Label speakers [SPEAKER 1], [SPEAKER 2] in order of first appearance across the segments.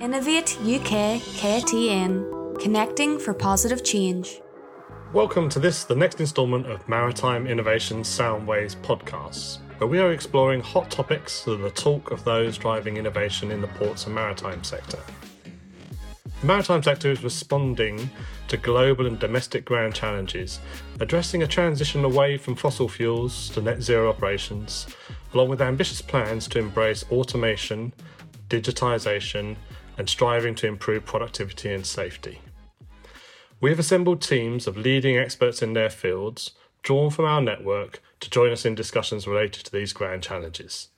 [SPEAKER 1] Innovate UK KTN, connecting for positive change.
[SPEAKER 2] Welcome to this, the next instalment of Maritime Innovation Soundwaves podcasts, where we are exploring hot topics that are the talk of those driving innovation in the ports and maritime sector. The maritime sector is responding to global and domestic ground challenges, addressing a transition away from fossil fuels to net zero operations, along with ambitious plans to embrace automation, digitisation, and striving to improve productivity and safety. We have assembled teams of leading experts in their fields, drawn from our network, to join us in discussions related to these grand challenges.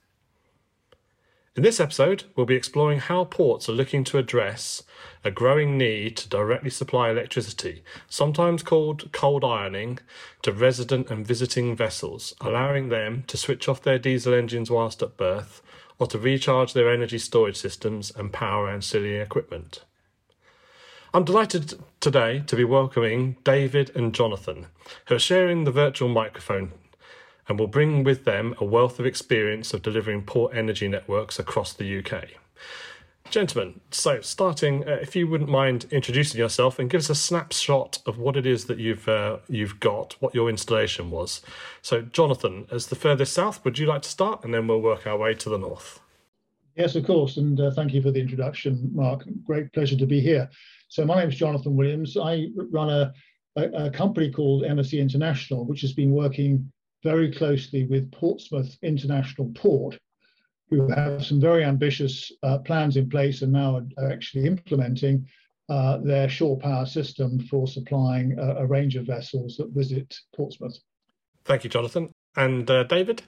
[SPEAKER 2] In this episode, we'll be exploring how ports are looking to address a growing need to directly supply electricity, sometimes called cold ironing, to resident and visiting vessels, allowing them to switch off their diesel engines whilst at berth or to recharge their energy storage systems and power ancillary equipment. I'm delighted today to be welcoming David and Jonathan, who are sharing the virtual microphone and will bring with them a wealth of experience of delivering port energy networks across the UK. Gentlemen, so starting, uh, if you wouldn't mind introducing yourself and give us a snapshot of what it is that you've uh, you've got, what your installation was. So, Jonathan, as the furthest south, would you like to start, and then we'll work our way to the north.
[SPEAKER 3] Yes, of course, and uh, thank you for the introduction, Mark. Great pleasure to be here. So, my name is Jonathan Williams. I run a, a, a company called MSE International, which has been working very closely with Portsmouth International Port, who have some very ambitious uh, plans in place and now are actually implementing uh, their shore power system for supplying a, a, range of vessels that visit Portsmouth.
[SPEAKER 2] Thank you, Jonathan. And uh, David?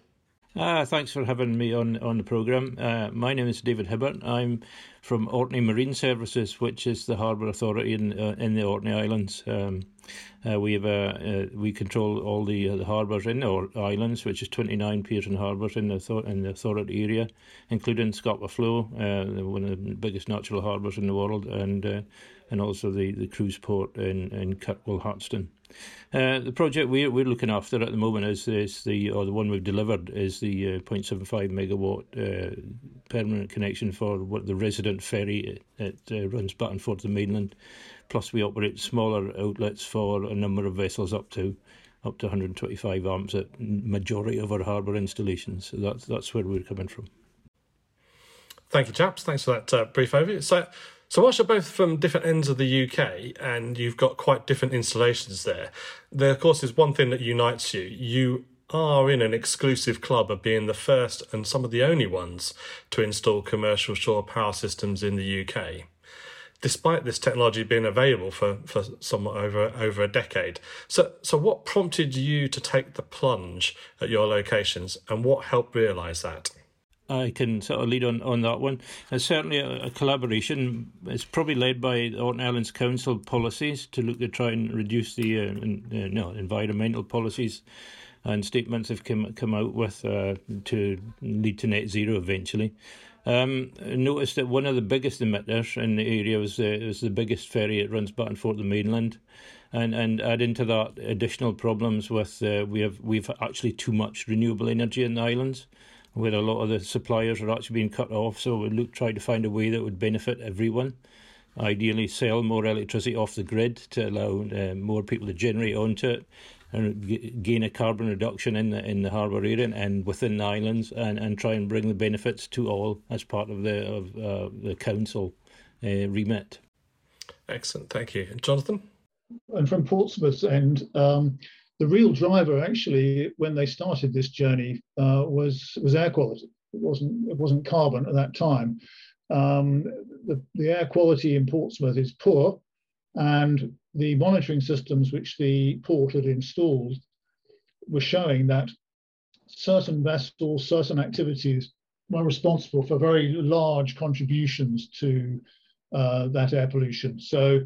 [SPEAKER 4] Uh, thanks for having me on, on the programme. Uh, my name is David Hibbert. I'm from Orkney Marine Services, which is the harbour authority in, uh, in the Orkney Islands. Um, uh, we have uh, we control all the, the harbours in our islands, which is 29 piers and harbours in the in the authority area, including Scapa Flow, one of the biggest natural harbours in the world, and and also the, the cruise port in, in Kirkwall Hatston. Uh, the project we're, we're looking after at the moment is, is the or the one we've delivered is the uh, 0.75 megawatt uh, permanent connection for what the resident ferry that uh, runs back and forth to the mainland. Plus, we operate smaller outlets for a number of vessels up to up to 125 amps at majority of our harbour installations. So that's that's where we're coming from.
[SPEAKER 2] Thank you, chaps. Thanks for that uh, brief overview. So. So, whilst you're both from different ends of the UK and you've got quite different installations there, there, of course, is one thing that unites you. You are in an exclusive club of being the first and some of the only ones to install commercial shore power systems in the UK. Despite this technology being available for, for somewhat over over a decade. So so what prompted you to take the plunge at your locations and what helped realise that?
[SPEAKER 4] I can sort of lead on, on that one. It's certainly a, a collaboration. It's probably led by Orkney Islands Council policies to look to try and reduce the uh, in, uh, no, environmental policies and statements have come come out with uh, to lead to net zero eventually. Um, noticed that one of the biggest emitters in the area was, uh, was the biggest ferry. that runs back and forth the mainland, and and add into that additional problems with uh, we have we've actually too much renewable energy in the islands where a lot of the suppliers are actually being cut off. So we look try to find a way that would benefit everyone. Ideally, sell more electricity off the grid to allow uh, more people to generate onto it and g- gain a carbon reduction in the in the harbour area and within the islands, and, and try and bring the benefits to all as part of the of uh, the council uh, remit.
[SPEAKER 2] Excellent, thank you, Jonathan.
[SPEAKER 3] And from Portsmouth's end, um, the real driver actually when they started this journey uh, was was air quality. It wasn't it wasn't carbon at that time. Um, the, the air quality in Portsmouth is poor, and the monitoring systems which the port had installed were showing that certain vessels, certain activities were responsible for very large contributions to uh, that air pollution. So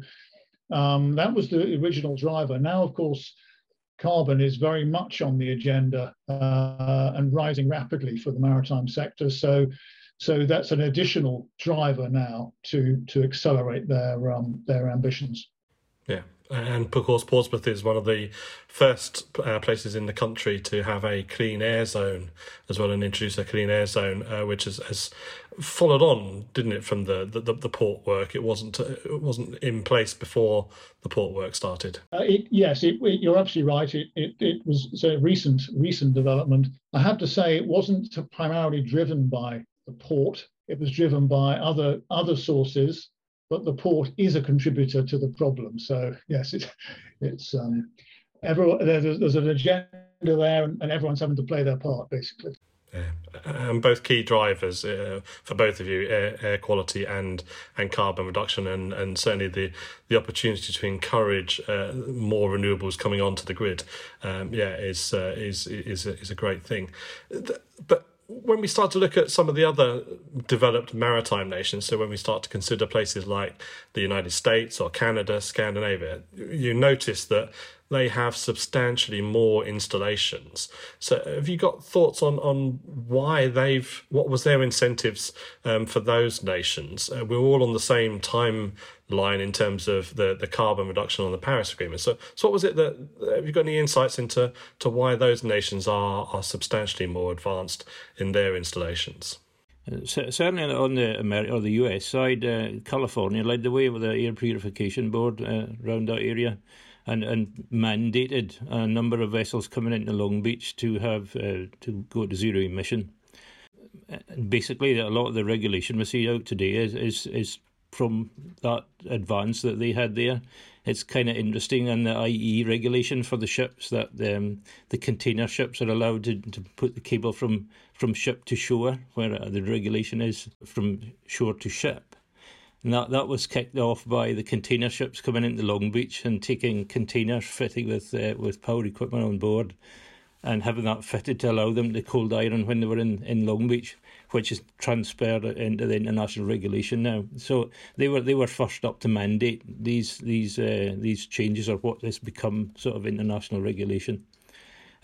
[SPEAKER 3] um, that was the original driver. Now, of course, carbon is very much on the agenda uh, and rising rapidly for the maritime sector. So, so that's an additional driver now to to accelerate their um, their ambitions.
[SPEAKER 2] Yeah, and of course, Portsmouth is one of the first uh, places in the country to have a clean air zone as well and introduce a clean air zone, uh, which has, has followed on, didn't it, from the, the, the port work? It wasn't it wasn't in place before the port work started.
[SPEAKER 3] Uh, it, yes, it, you're absolutely right. It, it, it was a recent recent development. I have to say, it wasn't primarily driven by the port. It was driven by other other sources, but the port is a contributor to the problem. So yes, it, it's um, everyone, there's, there's an agenda there, and, and everyone's having to play their part basically.
[SPEAKER 2] Yeah. And both key drivers uh, for both of you, air, air, quality and and carbon reduction, and, and certainly the, the opportunity to encourage uh, more renewables coming onto the grid, um, yeah, is uh, is is a, is a great thing. But when we start to look at some of the other developed maritime nations, so when we start to consider places like the United States or Canada, Scandinavia, you notice that they have substantially more installations. So, have you got thoughts on on why they've what was their incentives um, for those nations? Uh, we're all on the same timeline in terms of the the carbon reduction on the Paris Agreement. So, so what was it that have you got any insights into to why those nations are are substantially more advanced in their installations?
[SPEAKER 4] Uh, certainly on the America or the US side, uh, California led the way with the air purification board uh, around that area and, and mandated a number of vessels coming into Long Beach to have uh, to go to zero emission. Basically, a lot of the regulation we see out today is is, is from that advance that they had there. It's kind of interesting, and the IE regulation for the ships that um, the container ships are allowed to, to put the cable from, from ship to shore, where the regulation is from shore to ship. And that, that was kicked off by the container ships coming into Long Beach and taking containers fitted with uh, with power equipment on board and having that fitted to allow them to cold iron when they were in, in Long Beach, which is transferred into the international regulation now. So they were they were first up to mandate these these uh, these changes or what has become sort of international regulation.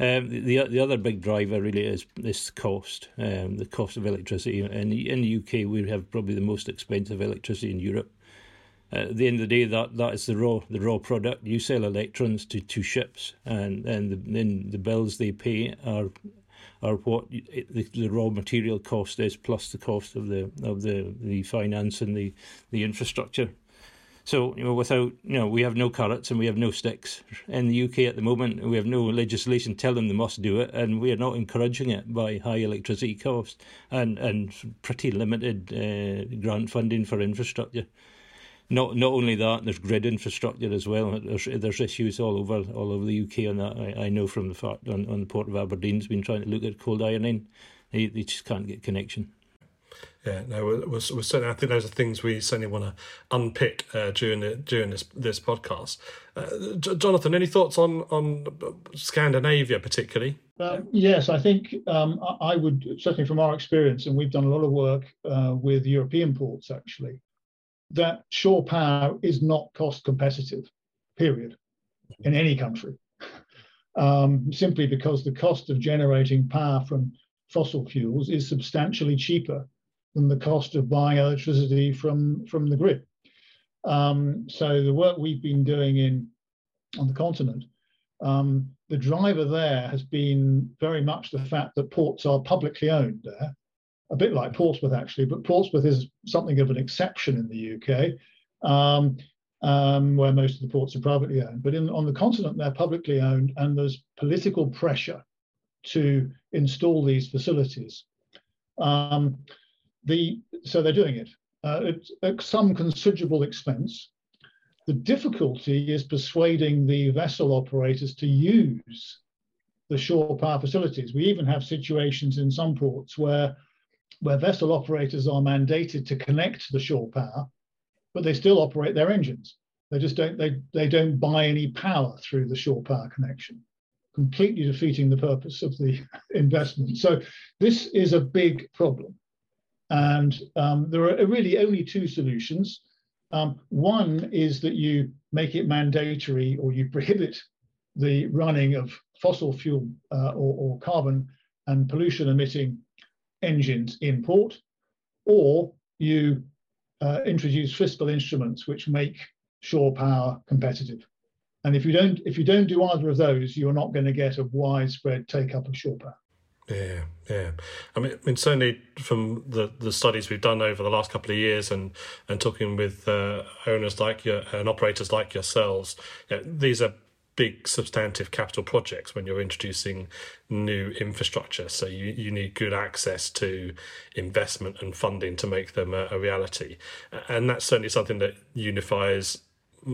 [SPEAKER 4] Um, the the other big driver really is this cost, um, the cost of electricity. In in the UK, we have probably the most expensive electricity in Europe. At the end of the day, that, that is the raw the raw product. You sell electrons to, to ships, and and the, then the bills they pay are are what the, the raw material cost is plus the cost of the of the, the finance and the, the infrastructure. So, you know, without, you know, we have no carrots and we have no sticks. In the UK at the moment, we have no legislation telling them they must do it, and we are not encouraging it by high electricity costs and, and pretty limited uh, grant funding for infrastructure. Not not only that, there's grid infrastructure as well. There's there's issues all over all over the UK on that. I, I know from the fact on, on the port of Aberdeen's been trying to look at cold ironing. They, they just can't get connection.
[SPEAKER 2] Yeah, no, we're, we're, certainly. I think those are things we certainly want to unpick uh, during the, during this this podcast. Uh, Jonathan, any thoughts on on Scandinavia particularly?
[SPEAKER 3] Uh, yes, I think um, I would certainly from our experience, and we've done a lot of work uh, with European ports actually. That shore power is not cost competitive, period, in any country. Um, simply because the cost of generating power from fossil fuels is substantially cheaper than the cost of buying electricity from, from the grid. Um, so the work we've been doing in on the continent, um, the driver there has been very much the fact that ports are publicly owned there, a bit like Portsmouth actually, but Portsmouth is something of an exception in the UK, um, um, where most of the ports are privately owned. But in, on the continent, they're publicly owned, and there's political pressure to install these facilities. Um, the, so they're doing it uh, at some considerable expense. The difficulty is persuading the vessel operators to use the shore power facilities. We even have situations in some ports where, where vessel operators are mandated to connect to the shore power, but they still operate their engines. They just don't they, they don't buy any power through the shore power connection, completely defeating the purpose of the investment. So this is a big problem. And um, there are really only two solutions. Um, one is that you make it mandatory or you prohibit the running of fossil fuel uh, or, or, carbon and pollution emitting engines in port, or you uh, introduce fiscal instruments which make shore power competitive. And if you don't if you don't do either of those, you're not going to get a widespread take up of shore power.
[SPEAKER 2] Yeah, yeah. I mean, I mean, certainly from the, the studies we've done over the last couple of years, and and talking with uh, owners like you and operators like yourselves, you know, these are big substantive capital projects when you're introducing new infrastructure. So you, you need good access to investment and funding to make them a, a reality. And that's certainly something that unifies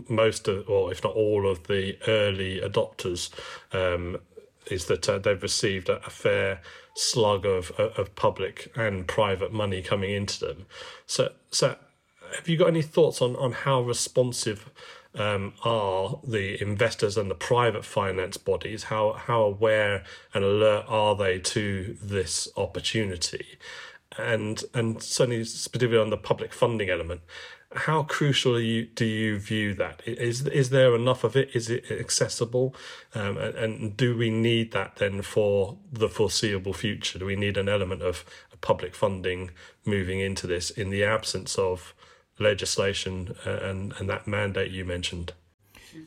[SPEAKER 2] most of, or if not all of the early adopters, um, is that uh, they've received a, a fair slug of, of public and private money coming into them. So, so have you got any thoughts on, on how responsive um, are the investors and the private finance bodies? How how aware and alert are they to this opportunity? And and certainly specifically on the public funding element, how crucial you, do you view that? Is is there enough of it? Is it accessible? Um, and, and, do we need that then for the foreseeable future? Do we need an element of public funding moving into this in the absence of legislation uh, and and that mandate you mentioned.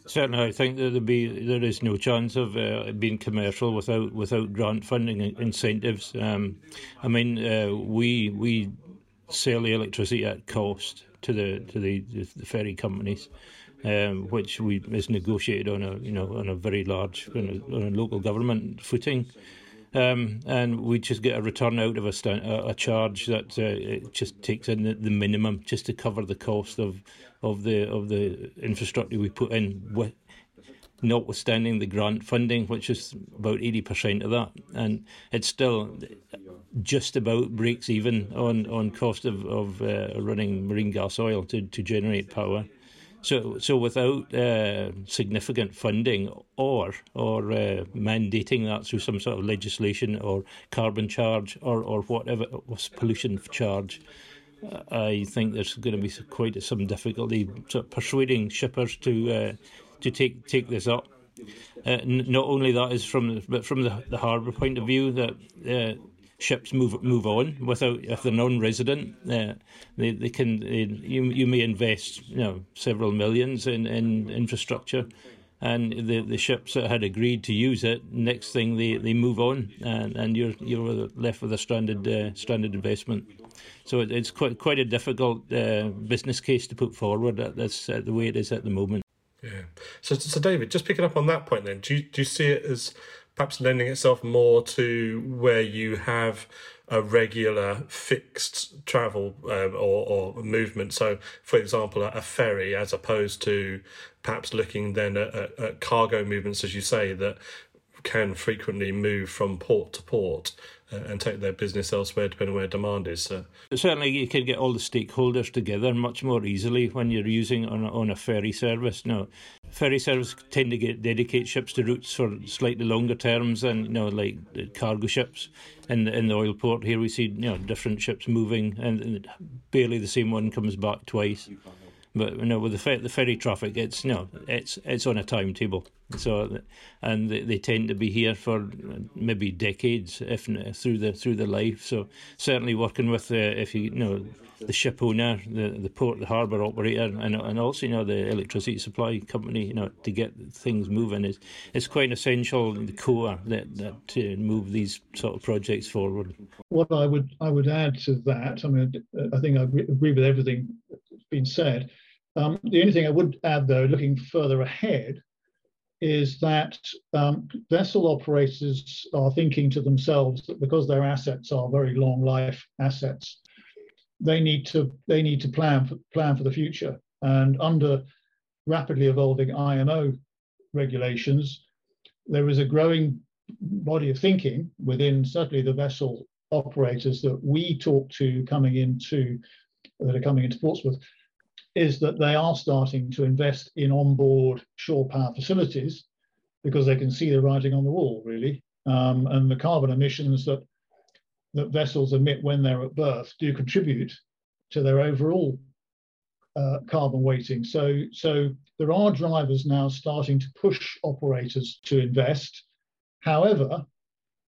[SPEAKER 4] Certainly, I think that there be there is no chance of uh, being commercial without without grant funding incentives. Um, I mean, uh, we we sell the electricity at cost to the to the, the ferry companies, um, which we is negotiated on a you know on a very large on a, on a local government footing. Um, and we just get a return out of a, st- a charge that uh, it just takes in the, the, minimum just to cover the cost of of the of the infrastructure we put in, with, notwithstanding the grant funding, which is about eighty percent of that, and it's still just about breaks even on on cost of of uh, running marine gas oil to to generate power. So, so without uh, significant funding or or uh, mandating that through some sort of legislation or carbon charge or or whatever was pollution charge, I think there's going to be quite some difficulty sort of persuading shippers to uh, to take take this up. Uh, n- not only that is from but from the, the harbour point of view that uh, ships move move on without if they're non-resident. Uh, they they can they, you you may invest you know several millions in, in infrastructure, and the the ships that had agreed to use it, next thing they, they move on, and, and you're you're left with a stranded uh, stranded investment. So it, it's quite quite a difficult uh, business case to put forward. That's uh, the way it is at the moment.
[SPEAKER 2] Yeah. So, so David, just picking up on that point, then, do you, do you see it as perhaps lending itself more to where you have a regular fixed travel um, or, or, movement. So, for example, a, ferry, as opposed to perhaps looking then at, at, at, cargo movements, as you say, that can frequently move from port to port and take their business elsewhere, depending where demand is. So.
[SPEAKER 4] Certainly, you can get all the stakeholders together much more easily when you're using on a, on a ferry service. Now, ferry service tend to get dedicate ships to routes for slightly longer terms than you know, like cargo ships. In the, in the oil port here, we see you know different ships moving, and barely the same one comes back twice. But you know, with the, fer- the ferry traffic, it's you know, it's it's on a timetable. So, and they, they tend to be here for maybe decades, if through the through the life. So, certainly working with uh, if you, you know the ship owner, the the port, the harbour operator, and and also you know the electricity supply company, you know, to get things moving is it's quite essential the core that that to move these sort of projects forward.
[SPEAKER 3] What I would I would add to that, I mean, I think I agree, with everything been said. Um, the only thing I would add, though, looking further ahead, is that um, vessel operators are thinking to themselves that because their assets are very long life assets, they need to they need to plan for, plan for the future. And under rapidly evolving IMO regulations, there is a growing body of thinking within certainly the vessel operators that we talk to coming into that are coming into Portsmouth is that they are starting to invest in onboard shore power facilities because they can see the writing on the wall, really. Um, and the carbon emissions that that vessels emit when they're at berth do contribute to their overall uh, carbon weighting. So, so there are drivers now starting to push operators to invest. However,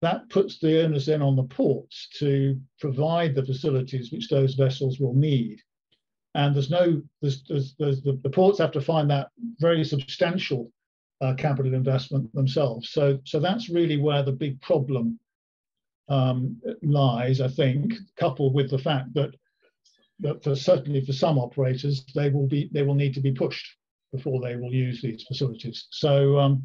[SPEAKER 3] that puts the onus then on the ports to provide the facilities which those vessels will need and there's no there's, there's, there's the, the, ports have to find that very substantial uh, capital investment themselves. So so that's really where the big problem um, lies, I think, coupled with the fact that that for certainly for some operators, they will be they will need to be pushed before they will use these facilities. So um,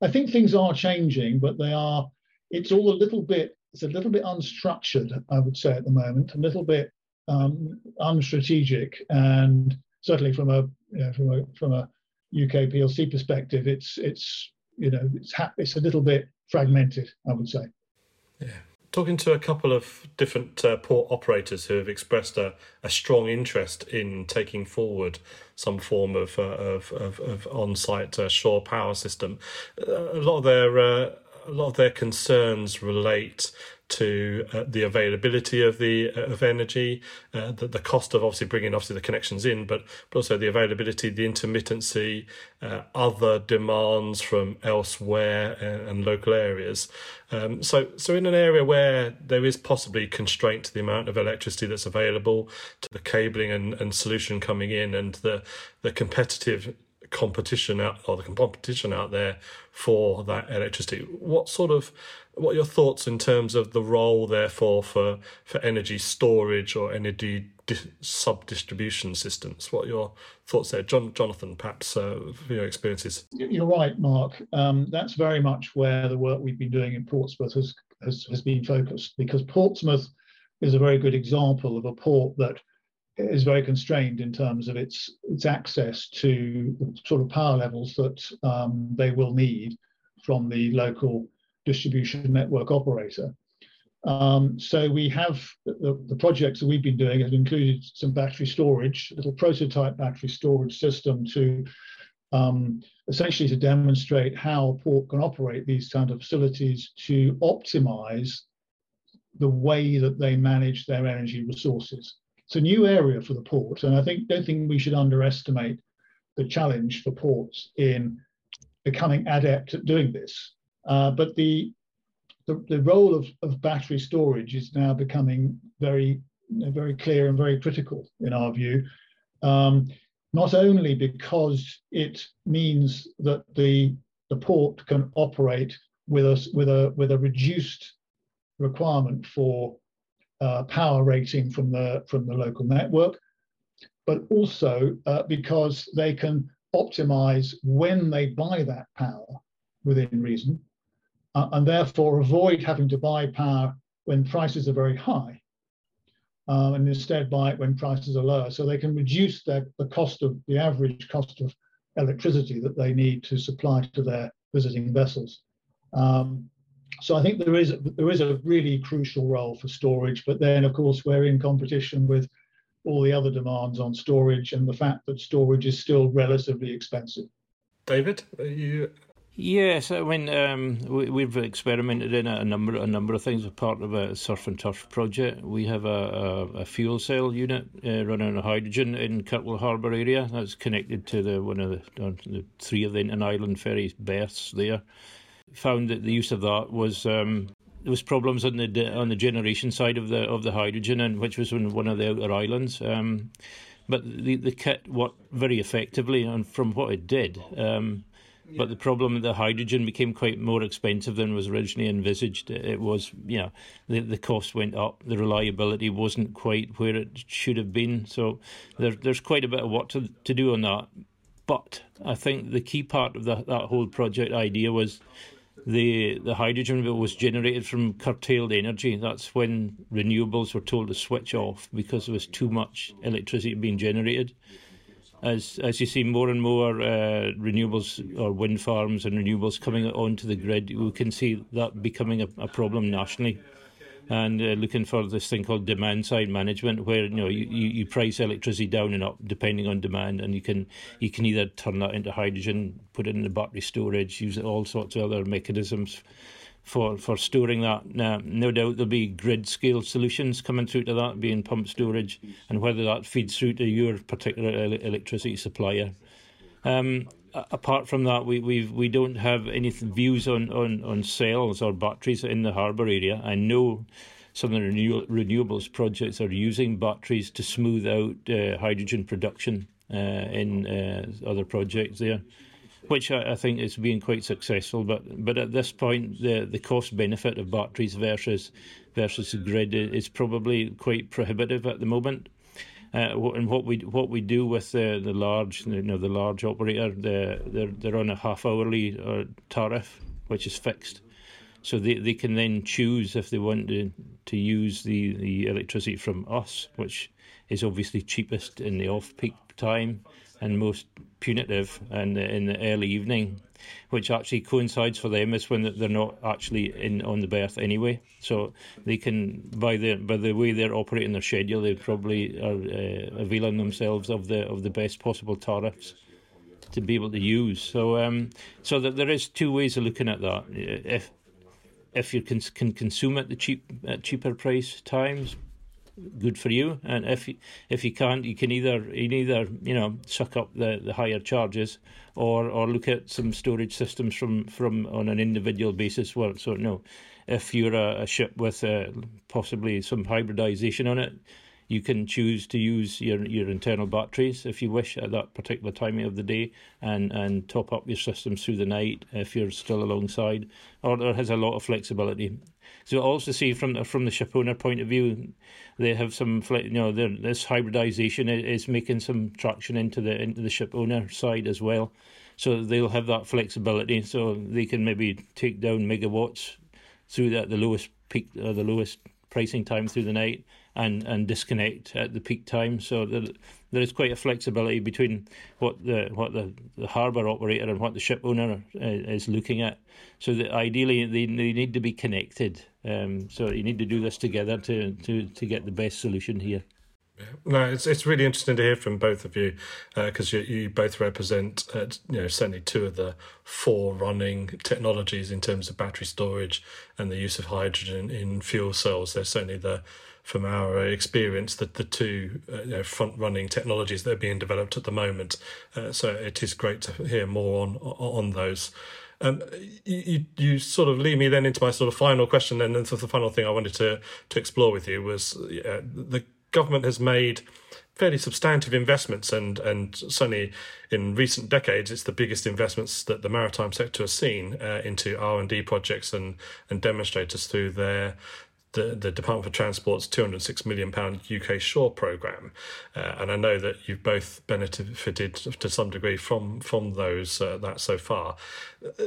[SPEAKER 3] I think things are changing, but they are. It's all a little bit. It's a little bit unstructured, I would say, at the moment. A little bit um, unstrategic, and certainly from a you know, from a from a UK PLC perspective, it's it's you know it's ha- it's a little bit fragmented, I would say.
[SPEAKER 2] Yeah. Talking to a couple of different uh, port operators who have expressed a, a strong interest in taking forward some form of uh, of, of, of on-site uh, shore power system, uh, a lot of their uh, a lot of their concerns relate to uh, the availability of the uh, of energy, uh, the, the cost of obviously bringing obviously the connections in, but, but also the availability, the intermittency, uh, other demands from elsewhere and, uh, and local areas. Um, so so in an area where there is possibly constraint to the amount of electricity that's available, to the cabling and, and solution coming in, and the the competitive competition out or the competition out there for that electricity. What sort of what are your thoughts in terms of the role, therefore, for for energy storage or energy di- sub distribution systems? What are your thoughts there, John, Jonathan? Perhaps uh, your experiences.
[SPEAKER 3] You're right, Mark. Um, that's very much where the work we've been doing in Portsmouth has has, has been focused because Portsmouth is a very good example of a port that is very constrained in terms of its its access to sort of power levels that um, they will need from the local distribution network operator. Um, so we have the, the, projects that we've been doing have included some battery storage, a little prototype battery storage system to um, essentially to demonstrate how a port can operate these kind of facilities to optimize the way that they manage their energy resources. It's a new area for the port, and I think don't think we should underestimate the challenge for ports in becoming adept at doing this. Uh, but the, the, the role of, of battery storage is now becoming very very clear and very critical in our view. Um, not only because it means that the the port can operate with us with a with a reduced requirement for uh, power rating from the from the local network, but also uh, because they can optimize when they buy that power within reason, uh, and therefore avoid having to buy power when prices are very high, um, and instead buy it when prices are lower. So they can reduce their, the cost of the average cost of electricity that they need to supply to their visiting vessels. Um, so I think there is there is a really crucial role for storage, but then of course we're in competition with all the other demands on storage and the fact that storage is still relatively expensive.
[SPEAKER 2] David, are you
[SPEAKER 4] Yes, I mean um, we, have experimented in a number a number of things as part of a surf and turf project. We have a, a, a fuel cell unit uh, running on hydrogen in Kirkwall Harbour area that's connected to the one of the, uh, the three of the inter island ferries berths there found that the use of that was um, there was problems on the on the generation side of the of the hydrogen, and which was on one of the outer islands. Um, but the the kit worked very effectively, and from what it did. Um, but the problem the hydrogen became quite more expensive than was originally envisaged. It was, you know, the, the cost went up, the reliability wasn't quite where it should have been. So there, there's quite a bit of work to, to do on that. But I think the key part of the, that whole project idea was the the hydrogen was generated from curtailed energy. That's when renewables were told to switch off because there was too much electricity being generated. As as you see more and more uh, renewables or wind farms and renewables coming onto the grid, we can see that becoming a, a problem nationally and uh, looking for this thing called demand side management, where you know you, you, price electricity down and up depending on demand, and you can you can either turn that into hydrogen, put it in the battery storage, use all sorts of other mechanisms for for storing that. Now, no doubt there'll be grid scale solutions coming through to that, being pump storage, and whether that feeds through to your particular electricity supplier. Um, apart from that, we we we don't have any views on, on, on cells or batteries in the harbour area. I know some of the renew- renewables projects are using batteries to smooth out uh, hydrogen production uh, in uh, other projects there. which I, I, think is being quite successful. But but at this point, the the cost benefit of batteries versus versus the grid is probably quite prohibitive at the moment. Uh, and what we what we do with the the large you know the large operator, they're they're, they're on a half hourly uh, tariff, which is fixed. So they, they can then choose if they want to, to use the, the electricity from us, which is obviously cheapest in the off peak time and most punitive in the, in the early evening, which actually coincides for them is when they're not actually in on the berth anyway. So they can by the by the way they're operating their schedule, they probably are uh, availing themselves of the of the best possible tariffs to be able to use. So um, so that there is two ways of looking at that. If if you can, can consume at the cheap at cheaper price times, good for you. And if if you can't, you can either you can either you know suck up the, the higher charges, or or look at some storage systems from from on an individual basis. Well, so no, if you're a, a ship with uh, possibly some hybridization on it, you can choose to use your, your internal batteries if you wish at that particular time of the day and, and top up your systems through the night if you're still alongside, or it has a lot of flexibility. So also see from from the ship owner point of view, they have some you know this hybridization is making some traction into the into the ship owner side as well. So they'll have that flexibility, so they can maybe take down megawatts through that the lowest peak or the lowest pricing time through the night and, and disconnect at the peak time. So there, there is quite a flexibility between what the what the, the harbour operator and what the ship owner uh, is looking at. So that ideally they, they need to be connected. Um, so you need to do this together to, to, to get the best solution here.
[SPEAKER 2] No, it's it's really interesting to hear from both of you because uh, you, you both represent uh, you know certainly two of the four running technologies in terms of battery storage and the use of hydrogen in fuel cells. They're certainly the from our experience the the two uh, you know, front running technologies that are being developed at the moment. Uh, so it is great to hear more on on those. Um, you, you sort of lead me then into my sort of final question, and then the final thing I wanted to to explore with you was uh, the government has made fairly substantive investments, and and certainly in recent decades, it's the biggest investments that the maritime sector has seen uh, into R and D projects and and demonstrators through their the, the Department for Transport's £206 million UK Shore programme. Uh, and I know that you've both benefited to some degree from from those uh, that so far. Uh,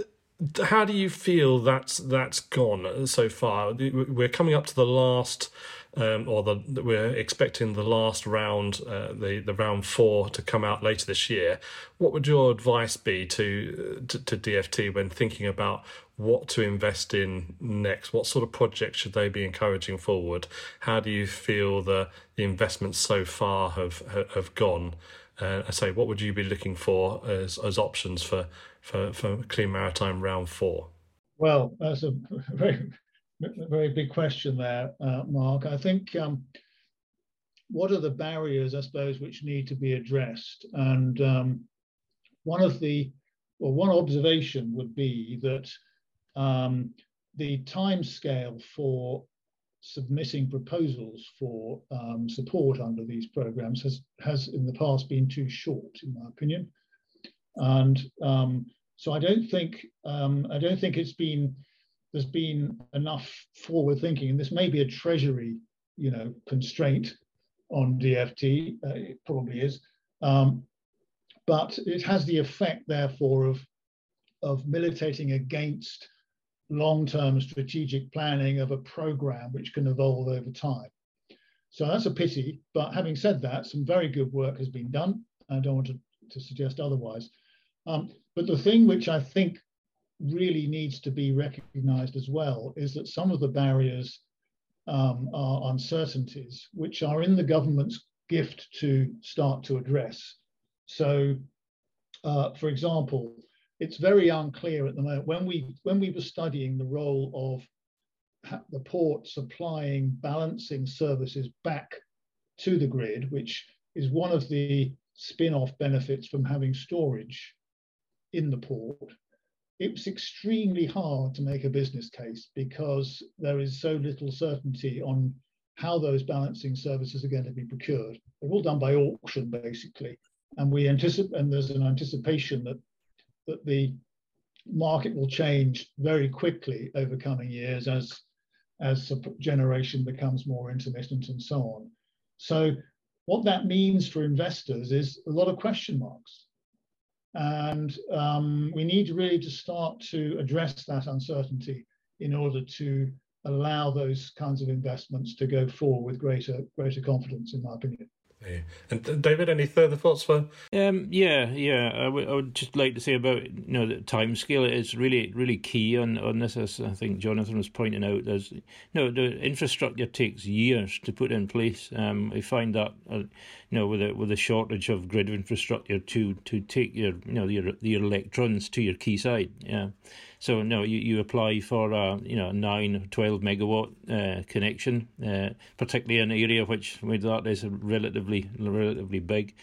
[SPEAKER 2] how do you feel that's that's gone so far? We're coming up to the last um, or the, we're expecting the last round, uh, the the round four, to come out later this year. What would your advice be to, to, to DFT when thinking about what to invest in next? What sort of projects should they be encouraging forward? How do you feel the the investments so far have have gone? Uh, I say, what would you be looking for as as options for for, for Clean Maritime Round Four?
[SPEAKER 3] Well, that's a very very big question there, uh, Mark. I think um, what are the barriers, I suppose, which need to be addressed? And um, one of the, well, one observation would be that um, the time scale for submitting proposals for um, support under these programs has, has in the past been too short, in my opinion. And um, so I don't think um, I don't think it's been there's been enough forward thinking, and this may be a treasury, you know, constraint on DFT. Uh, it probably is, um, but it has the effect, therefore, of of militating against long-term strategic planning of a program which can evolve over time. So that's a pity. But having said that, some very good work has been done. I don't want to, to suggest otherwise. Um, but the thing which I think really needs to be recognized as well is that some of the barriers um, are uncertainties, which are in the government's gift to start to address. So, uh, for example, it's very unclear at the moment when we when we were studying the role of the port supplying balancing services back to the grid, which is one of the spin-off benefits from having storage in the port it was extremely hard to make a business case because there is so little certainty on how those balancing services are going to be procured. They're all done by auction, basically, and we anticipate, and there's an anticipation that that the market will change very quickly over coming years as as generation becomes more intermittent and so on. So what that means for investors is a lot of question marks. And um, we need really to start to address that uncertainty in order to allow those kinds of investments to go forward with greater greater confidence, in my opinion.
[SPEAKER 2] Yeah. And uh, David, any further thoughts for?
[SPEAKER 4] Um, yeah, yeah. I, w- I would just like to say about you know the time scale is really really key on on this. As I think Jonathan was pointing out, there's you know the infrastructure takes years to put in place. Um, we find that uh, you know with a with a shortage of grid infrastructure to to take your you know your your electrons to your quayside. Yeah. So no, you, you apply for a you know nine, 12 megawatt uh, connection, uh, particularly an area which with that is relatively relatively big.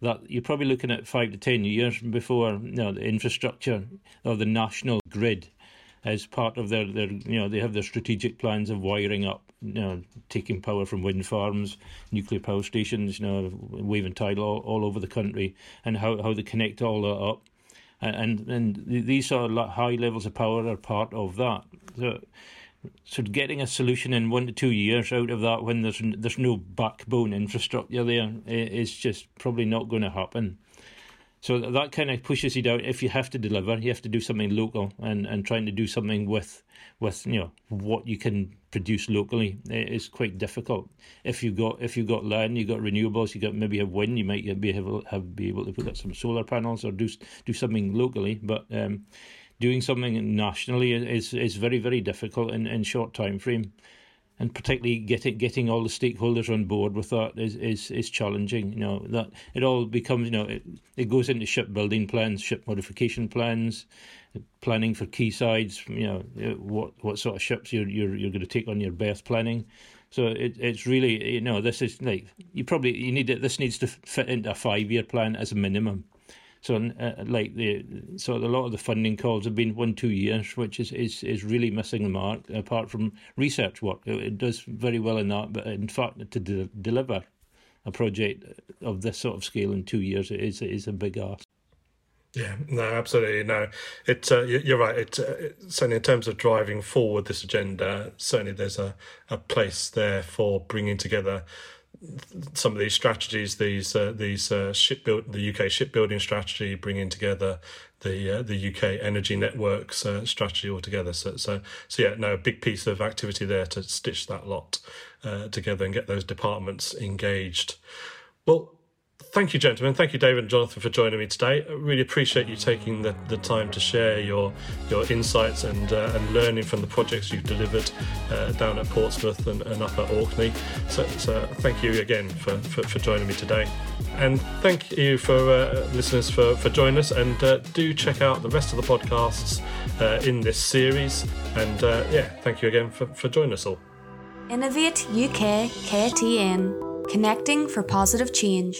[SPEAKER 4] That you're probably looking at five to ten years before you know the infrastructure or the national grid as part of their, their you know they have their strategic plans of wiring up you know taking power from wind farms nuclear power stations you know waving tidal all, all over the country and how, how they connect all that up and and these of high levels of power are part of that. So, so getting a solution in one to two years out of that when there's there's no backbone infrastructure there is just probably not going to happen. So that kind of pushes you down. If you have to deliver, you have to do something local, and, and trying to do something with with you know what you can produce locally is quite difficult. If you got if you got land, you got renewables, you got maybe have wind, you might be able have be able to put up some solar panels or do do something locally. But um, doing something nationally is is very very difficult in in short time frame and particularly getting getting all the stakeholders on board with that is is is challenging. You know that it all becomes you know it, it goes into shipbuilding plans, ship modification plans, planning for quaysides. You know what what sort of ships you're you're you're going to take on your berth planning. So it, it's really you know this is like you probably you need it. This needs to fit into a five year plan as a minimum. So, uh, like the so a lot of the funding calls have been one two years, which is is, is really missing the mark. Apart from research work, it, it does very well in that, but in fact, to de- deliver a project of this sort of scale in two years is is a big ask.
[SPEAKER 2] Yeah, no, absolutely no. It uh, you're right. It, uh, it, certainly in terms of driving forward this agenda, certainly there's a, a place there for bringing together some of these strategies, these uh, these uh, shipbuild the UK shipbuilding strategy, bringing together the uh, the UK energy networks uh, strategy altogether. So so so yeah, no, a big piece of activity there to stitch that lot uh, together and get those departments engaged. Well, thank you, gentlemen. Thank you, David and Jonathan, for joining me today. I really appreciate you taking the, the time to share your your insights and uh, and learning from the projects you've delivered uh, down at Portsmouth and, and up at Orkney. So, so thank you again for, for, for, joining me today. And thank you for uh, listeners for, for joining us. And uh, do check out the rest of the podcasts uh, in this series. And uh, yeah, thank you again for, for joining us all.
[SPEAKER 1] Innovate UK KTN, connecting for positive change.